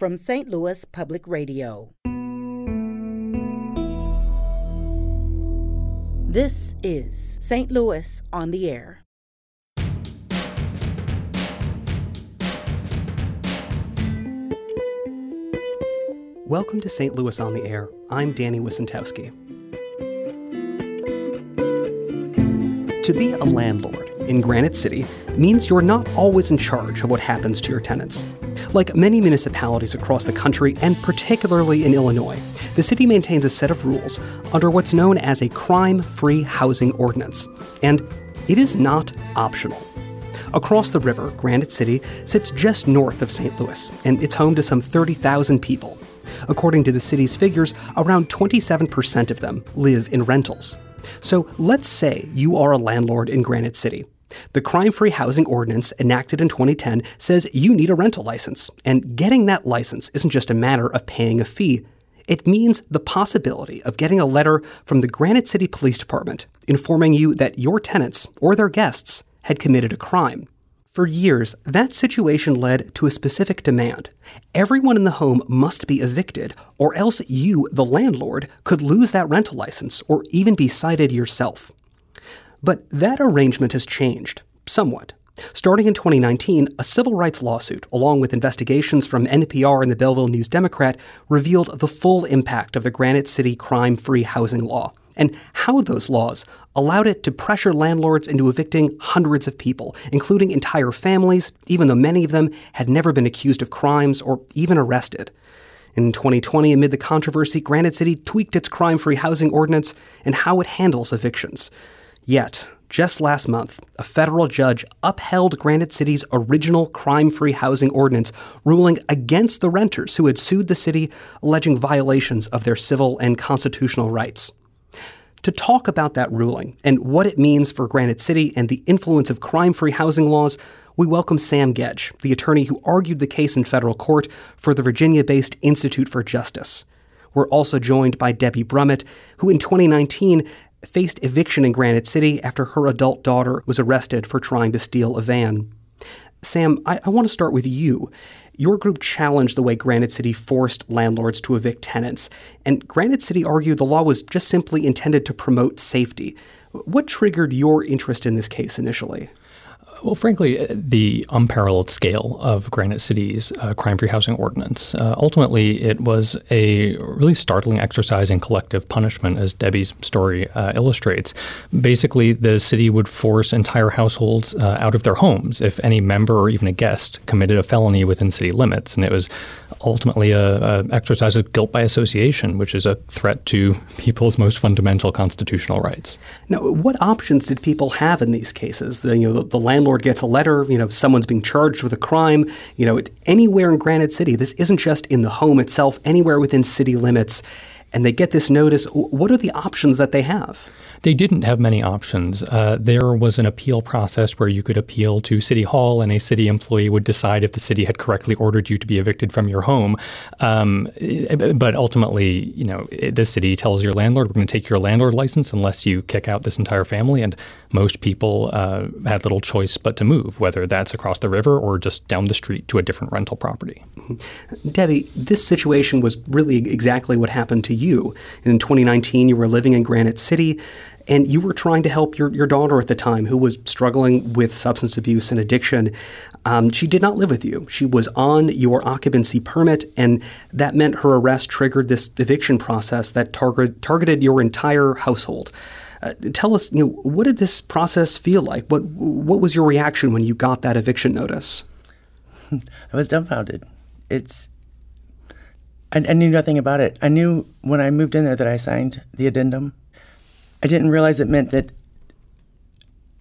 from St. Louis Public Radio. This is St. Louis on the Air. Welcome to St. Louis on the Air. I'm Danny Wicentowski. To be a landlord in Granite City means you're not always in charge of what happens to your tenants. Like many municipalities across the country, and particularly in Illinois, the city maintains a set of rules under what's known as a crime free housing ordinance. And it is not optional. Across the river, Granite City sits just north of St. Louis, and it's home to some 30,000 people. According to the city's figures, around 27% of them live in rentals. So let's say you are a landlord in Granite City. The Crime Free Housing Ordinance, enacted in 2010, says you need a rental license. And getting that license isn't just a matter of paying a fee, it means the possibility of getting a letter from the Granite City Police Department informing you that your tenants or their guests had committed a crime. For years, that situation led to a specific demand. Everyone in the home must be evicted, or else you, the landlord, could lose that rental license or even be cited yourself. But that arrangement has changed, somewhat. Starting in 2019, a civil rights lawsuit, along with investigations from NPR and the Belleville News Democrat, revealed the full impact of the Granite City crime free housing law and how those laws allowed it to pressure landlords into evicting hundreds of people, including entire families, even though many of them had never been accused of crimes or even arrested. In 2020, amid the controversy, Granite City tweaked its crime free housing ordinance and how it handles evictions. Yet, just last month, a federal judge upheld Granite City's original crime free housing ordinance, ruling against the renters who had sued the city, alleging violations of their civil and constitutional rights. To talk about that ruling and what it means for Granite City and the influence of crime free housing laws, we welcome Sam Gedge, the attorney who argued the case in federal court for the Virginia based Institute for Justice. We're also joined by Debbie Brummett, who in 2019 faced eviction in Granite City after her adult daughter was arrested for trying to steal a van. Sam, I, I want to start with you. Your group challenged the way Granite City forced landlords to evict tenants, and Granite City argued the law was just simply intended to promote safety. What triggered your interest in this case initially? Well, frankly, uh, the unparalleled scale of Granite City's uh, crime free housing ordinance. Uh, ultimately, it was a really startling exercise in collective punishment, as Debbie's story uh, illustrates. Basically, the city would force entire households uh, out of their homes if any member or even a guest committed a felony within city limits. And it was ultimately a, a exercise of guilt by association, which is a threat to people's most fundamental constitutional rights. Now, what options did people have in these cases? The, you know, the, the landlord landlord gets a letter, you know, someone's being charged with a crime, you know, anywhere in Granite City. This isn't just in the home itself, anywhere within city limits. And they get this notice. What are the options that they have? They didn't have many options. Uh, there was an appeal process where you could appeal to City Hall, and a city employee would decide if the city had correctly ordered you to be evicted from your home. Um, but ultimately, you know, the city tells your landlord, "We're going to take your landlord license unless you kick out this entire family." And most people uh, had little choice but to move, whether that's across the river or just down the street to a different rental property. Mm-hmm. Debbie, this situation was really exactly what happened to you. In 2019, you were living in Granite City and you were trying to help your, your daughter at the time who was struggling with substance abuse and addiction. Um, she did not live with you. She was on your occupancy permit, and that meant her arrest triggered this eviction process that target, targeted your entire household. Uh, tell us, you know, what did this process feel like? What what was your reaction when you got that eviction notice? I was dumbfounded. It's I, I, knew nothing about it. I knew when I moved in there that I signed the addendum I didn't realize it meant that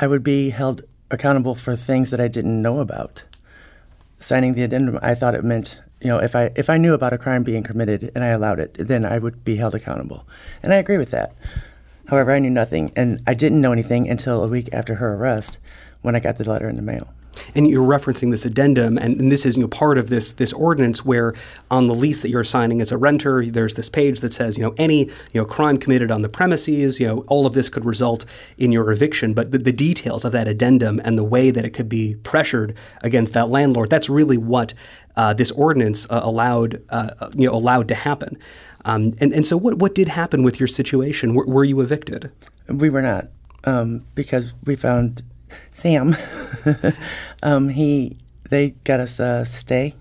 I would be held accountable for things that I didn't know about. Signing the addendum, I thought it meant, you know, if I if I knew about a crime being committed and I allowed it, then I would be held accountable. And I agree with that. However, I knew nothing, and I didn't know anything until a week after her arrest when I got the letter in the mail. And you're referencing this addendum, and, and, this is you know part of this this ordinance where on the lease that you're signing as a renter, there's this page that says you know any you know crime committed on the premises, you know all of this could result in your eviction. But the, the details of that addendum and the way that it could be pressured against that landlord, that's really what uh, this ordinance uh, allowed uh, you know allowed to happen. Um, and and so what what did happen with your situation? W- were you evicted? We were not um, because we found Sam. um, he they got us a stay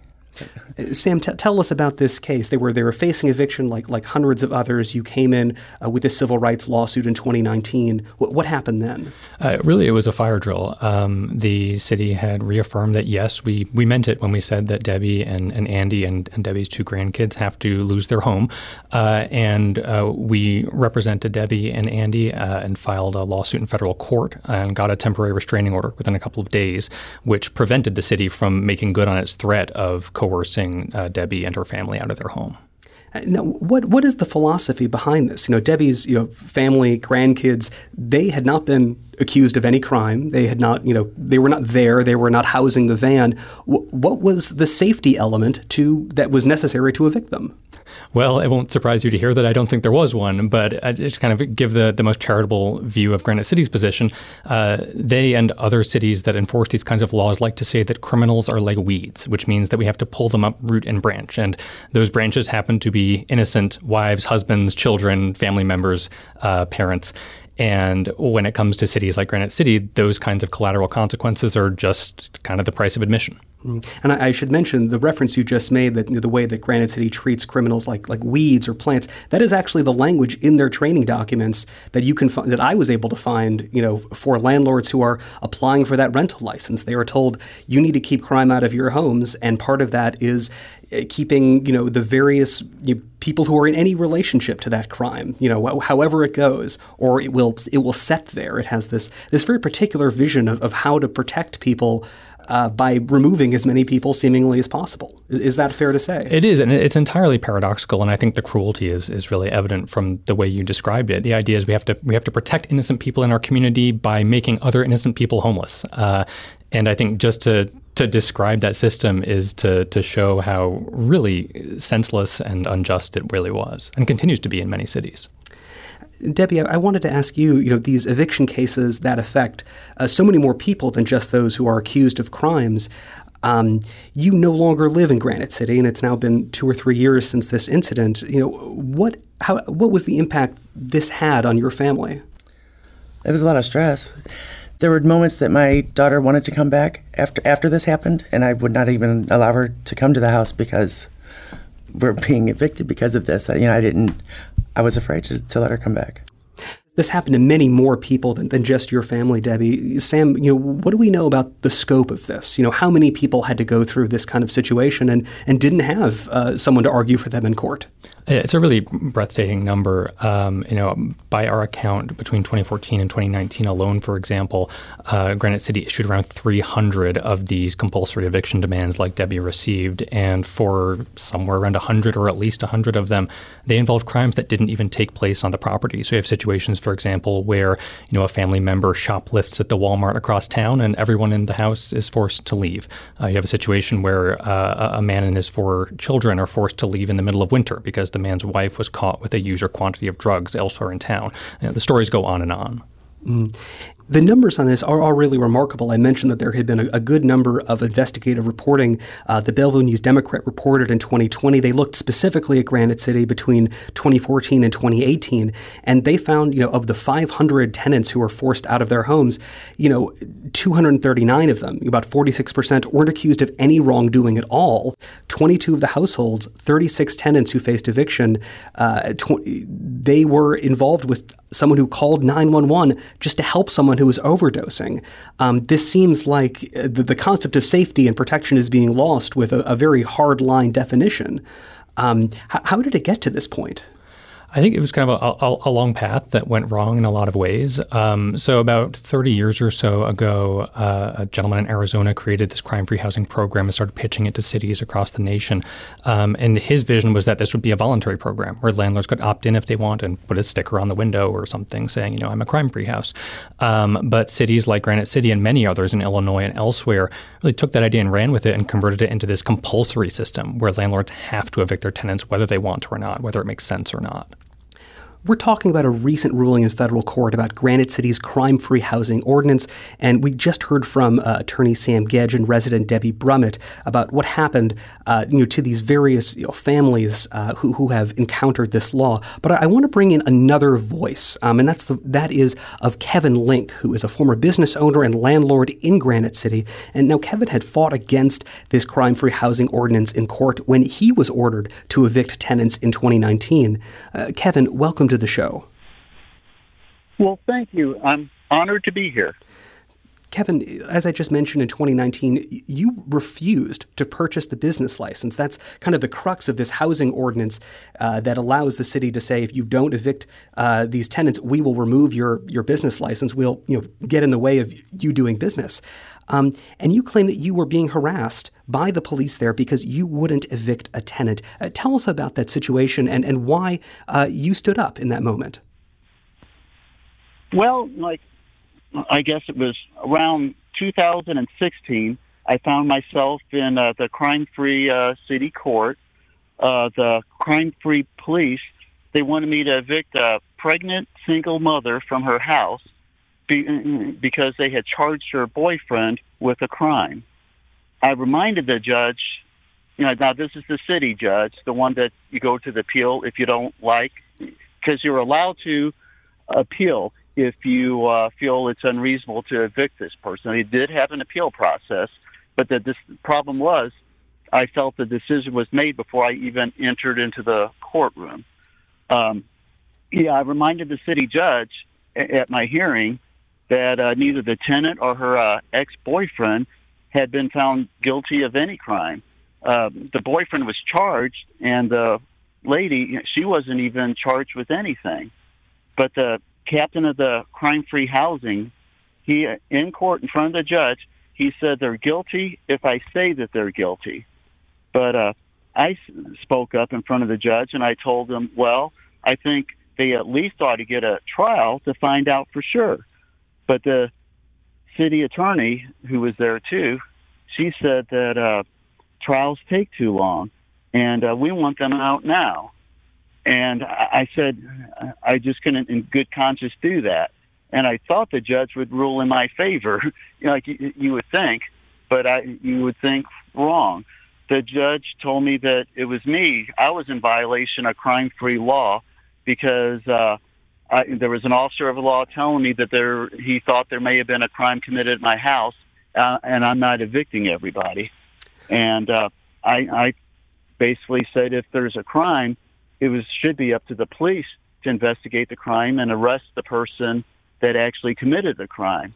Sam, t- tell us about this case. They were they were facing eviction like like hundreds of others. You came in uh, with a civil rights lawsuit in 2019. W- what happened then? Uh, really, it was a fire drill. Um, the city had reaffirmed that yes, we we meant it when we said that Debbie and, and Andy and, and Debbie's two grandkids have to lose their home, uh, and uh, we represented Debbie and Andy uh, and filed a lawsuit in federal court and got a temporary restraining order within a couple of days, which prevented the city from making good on its threat of coercing uh, Debbie and her family out of their home. Uh, now, what what is the philosophy behind this? You know, Debbie's you know family, grandkids, they had not been accused of any crime. They had not, you know, they were not there. They were not housing the van. W- what was the safety element to that was necessary to evict them? Well, it won't surprise you to hear that I don't think there was one, but I just kind of give the, the most charitable view of Granite City's position. Uh, they and other cities that enforce these kinds of laws like to say that criminals are like weeds, which means that we have to pull them up root and branch. And those branches happen to be innocent wives, husbands, children, family members, uh, parents. And when it comes to cities like Granite City, those kinds of collateral consequences are just kind of the price of admission. Mm. And I, I, should mention the reference you just made that you know, the way that Granite City treats criminals like like weeds or plants. That is actually the language in their training documents that you can find that I was able to find. You know, for landlords who are applying for that rental license, they are told you need to keep crime out of your homes, and part of that is uh, keeping you know the various you know, people who are in any relationship to that crime you know however it goes or it will it will set there it has this this very particular vision of, of how to protect people uh, by removing as many people seemingly as possible. Is that fair to say? It is, and it's entirely paradoxical. And I think the cruelty is is really evident from the way you described it. The idea is we have to we have to protect innocent people in our community by making other innocent people homeless. Uh, and I think just to to describe that system is to to show how really senseless and unjust it really was, and continues to be in many cities. Debbie, I wanted to ask you, you know, these eviction cases that affect uh, so many more people than just those who are accused of crimes. Um, you no longer live in Granite City, and it's now been two or three years since this incident. You know, what how what was the impact this had on your family? It was a lot of stress. There were moments that my daughter wanted to come back after after this happened, and I would not even allow her to come to the house because we're being evicted because of this. I, You know, I didn't. I was afraid to, to let her come back. This happened to many more people than, than just your family, Debbie. Sam, you know, what do we know about the scope of this? You know, how many people had to go through this kind of situation and, and didn't have uh, someone to argue for them in court? It's a really breathtaking number. Um, you know, by our account, between 2014 and 2019 alone, for example, uh, Granite City issued around 300 of these compulsory eviction demands, like Debbie received, and for somewhere around 100 or at least 100 of them, they involved crimes that didn't even take place on the property. So you have situations, for example, where you know a family member shoplifts at the Walmart across town, and everyone in the house is forced to leave. Uh, you have a situation where uh, a man and his four children are forced to leave in the middle of winter because the man's wife was caught with a user quantity of drugs elsewhere in town. Know, the stories go on and on. Mm. The numbers on this are, are really remarkable. I mentioned that there had been a, a good number of investigative reporting. Uh, the Belleville News Democrat reported in 2020. They looked specifically at Granite City between 2014 and 2018, and they found, you know, of the 500 tenants who were forced out of their homes, you know, 239 of them, about 46%, weren't accused of any wrongdoing at all. 22 of the households, 36 tenants who faced eviction, uh, tw- they were involved with someone who called 911 just to help someone who was overdosing. Um, this seems like uh, the, the, concept of safety and protection is being lost with a, a very hard line definition. Um, how did it get to this point? I think it was kind of a, a, a, long path that went wrong in a lot of ways. Um, so, about 30 years or so ago, uh, a gentleman in Arizona created this crime free housing program and started pitching it to cities across the nation. Um, and his vision was that this would be a voluntary program where landlords could opt in if they want and put a sticker on the window or something saying, you know, I'm a crime free house. Um, but cities like Granite City and many others in Illinois and elsewhere really took that idea and ran with it and converted it into this compulsory system where landlords have to evict their tenants whether they want to or not, whether it makes sense or not. We're talking about a recent ruling in federal court about Granite City's crime free housing ordinance, and we just heard from uh, attorney Sam Gedge and resident Debbie Brummett about what happened uh, you know, to these various you know, families uh, who, who have encountered this law. But I, I want to bring in another voice, um, and that's the, that is of Kevin Link, who is a former business owner and landlord in Granite City. And now Kevin had fought against this crime free housing ordinance in court when he was ordered to evict tenants in 2019. Uh, Kevin, welcome to the show. Well, thank you. I'm honored to be here. Kevin, as I just mentioned in 2019, you refused to purchase the business license. That's kind of the crux of this housing ordinance uh, that allows the city to say, if you don't evict uh, these tenants, we will remove your your business license. We'll you know get in the way of you doing business. Um, and you claim that you were being harassed by the police there because you wouldn't evict a tenant. Uh, tell us about that situation and, and why uh, you stood up in that moment. Well, like, I guess it was around 2016, I found myself in uh, the crime free uh, city court. Uh, the crime free police, they wanted me to evict a pregnant single mother from her house be, because they had charged her boyfriend with a crime. I reminded the judge, you know, now this is the city judge, the one that you go to the appeal if you don't like, because you're allowed to appeal if you uh, feel it's unreasonable to evict this person. He did have an appeal process, but the this problem was I felt the decision was made before I even entered into the courtroom. Um, yeah, I reminded the city judge at my hearing that uh, neither the tenant or her uh, ex boyfriend had been found guilty of any crime. Uh, the boyfriend was charged, and the lady, she wasn't even charged with anything. But the captain of the crime free housing, he, in court in front of the judge, he said they're guilty if I say that they're guilty. But uh, I spoke up in front of the judge and I told him, well, I think they at least ought to get a trial to find out for sure. But the city attorney, who was there too, she said that uh, trials take too long, and uh, we want them out now. And I said, I just couldn't, in good conscience, do that. And I thought the judge would rule in my favor, you know, like you, you would think, but I, you would think wrong. The judge told me that it was me. I was in violation of crime-free law because uh, I, there was an officer of the law telling me that there he thought there may have been a crime committed at my house, uh, and I'm not evicting everybody. And uh, I, I basically said if there's a crime, it was should be up to the police to investigate the crime and arrest the person that actually committed the crime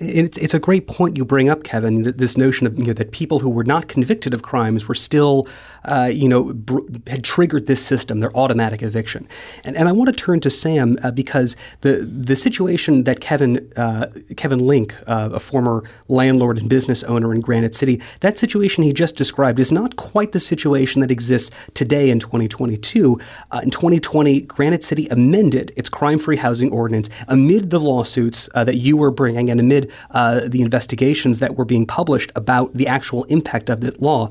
it's, it's a great point you bring up, Kevin. This notion of you know, that people who were not convicted of crimes were still, uh, you know, br- had triggered this system, their automatic eviction. And, and I want to turn to Sam uh, because the the situation that Kevin uh, Kevin Link, uh, a former landlord and business owner in Granite City, that situation he just described is not quite the situation that exists today in 2022. Uh, in 2020, Granite City amended its crime-free housing ordinance amid the lawsuits uh, that you were bringing and amid uh, the investigations that were being published about the actual impact of the law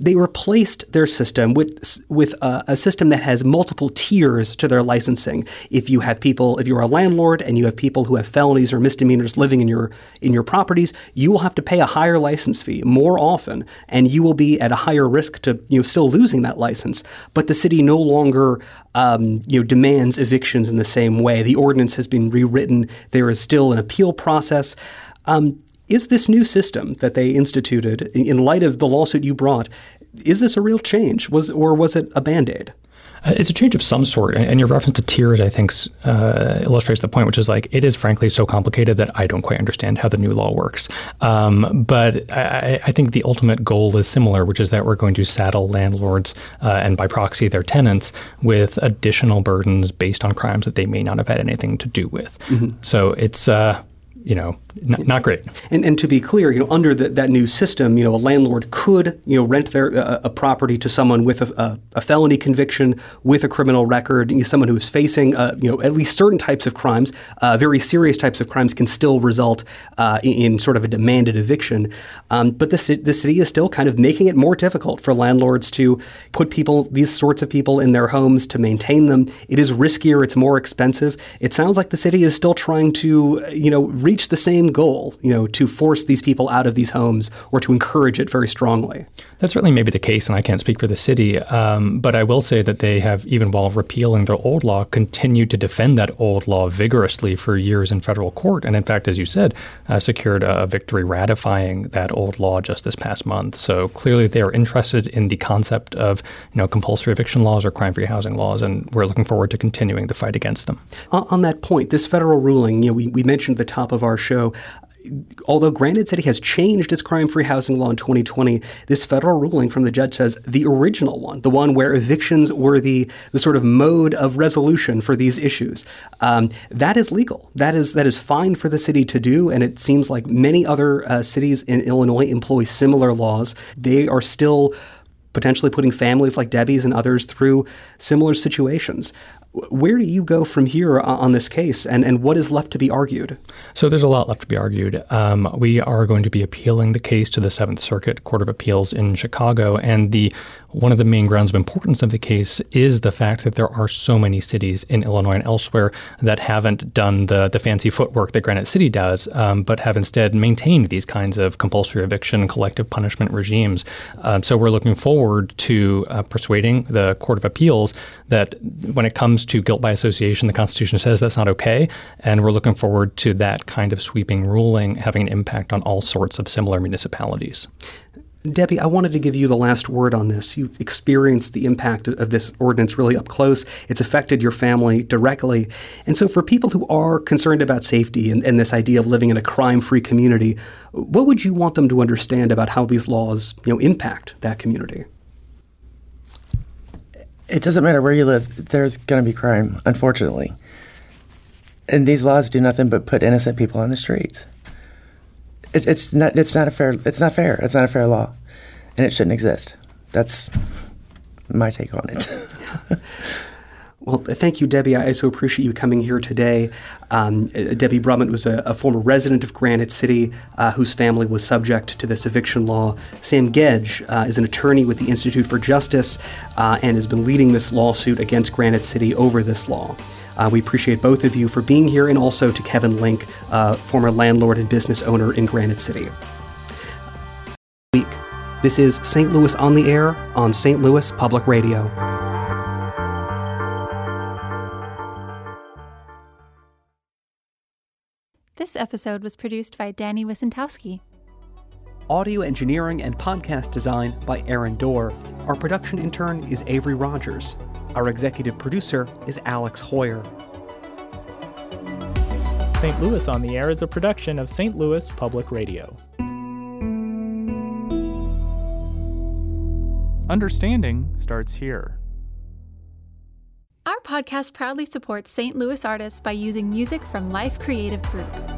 they replaced their system with with a, a, system that has multiple tiers to their licensing. If you have people, if you're a landlord and you have people who have felonies or misdemeanors living in your in your properties, you will have to pay a higher license fee more often, and you will be at a higher risk to you know still losing that license. But the city no longer um, you know demands evictions in the same way. The ordinance has been rewritten. There is still an appeal process. Um, is this new system that they instituted, in light of the lawsuit you brought, is this a real change? Was or was it a band aid? Uh, it's a change of some sort, and your reference to tiers, I think, uh, illustrates the point, which is like it is frankly so complicated that I don't quite understand how the new law works. Um, but I, I, think the ultimate goal is similar, which is that we're going to saddle landlords uh, and by proxy their tenants with additional burdens based on crimes that they may not have had anything to do with. Mm-hmm. So it's uh, you know, not great. And, and to be clear, you know, under the, that new system, you know, a landlord could, you know, rent their uh, a property to someone with a, a, a, felony conviction, with a criminal record, you know, someone who is facing, uh, you know, at least certain types of crimes, uh, very serious types of crimes can still result uh, in, in, sort of a demanded eviction. Um, but the, the city is still kind of making it more difficult for landlords to put people, these sorts of people, in their homes to maintain them. It is riskier. It's more expensive. It sounds like the city is still trying to, you know, reach the same goal, you know, to force these people out of these homes or to encourage it very strongly. That certainly may be the case, and I can't speak for the city. Um, but I will say that they have, even while repealing their old law, continued to defend that old law vigorously for years in federal court. And in fact, as you said, uh, secured a victory ratifying that old law just this past month. So clearly, they are interested in the concept of, you know, compulsory eviction laws or crime-free housing laws, and we're looking forward to continuing the fight against them. On that point, this federal ruling, you know, we, we mentioned at the top of our show although Granite City has changed its crime free housing law in 2020, this federal ruling from the judge says the original one, the one where evictions were the, the sort of mode of resolution for these issues, um, that is legal. That is, that is fine for the city to do. And it seems like many other uh, cities in Illinois employ similar laws. They are still potentially putting families like Debbie's and others through similar situations. Where do you go from here on this case, and, and what is left to be argued? So there's a lot left to be argued. Um, we are going to be appealing the case to the Seventh Circuit Court of Appeals in Chicago, and the one of the main grounds of importance of the case is the fact that there are so many cities in Illinois and elsewhere that haven't done the, the fancy footwork that Granite City does, um, but have instead maintained these kinds of compulsory eviction, and collective punishment regimes. Um, so we're looking forward to uh, persuading the Court of Appeals that when it comes to guilt by association, the Constitution says that's not okay. And we're looking forward to that kind of sweeping ruling having an impact on all sorts of similar municipalities. Debbie, I wanted to give you the last word on this. You've experienced the impact of this ordinance really up close. It's affected your family directly. And so, for people who are concerned about safety and, and this idea of living in a crime free community, what would you want them to understand about how these laws you know, impact that community? It doesn't matter where you live, there's going to be crime, unfortunately. And these laws do nothing but put innocent people on the streets it, it's not it's not a fair it's not fair. It's not a fair law, and it shouldn't exist. That's my take on it. Well, thank you, Debbie. I so appreciate you coming here today. Um, Debbie Brummett was a, a, former resident of Granite City uh, whose family was subject to this eviction law. Sam Gedge uh, is an attorney with the Institute for Justice uh, and has been leading this lawsuit against Granite City over this law. Uh, we appreciate both of you for being here and also to Kevin Link, uh, former landlord and business owner in Granite City. Week. This is St. Louis on the Air on St. Louis Public Radio. This episode was produced by Danny Wicentowski. Audio engineering and podcast design by Aaron Doerr. Our production intern is Avery Rogers. Our executive producer is Alex Heuer. St. Louis on the Air is a production of St. Louis Public Radio. Understanding starts here. Our podcast proudly supports St. Louis artists by using music from Life Creative Group.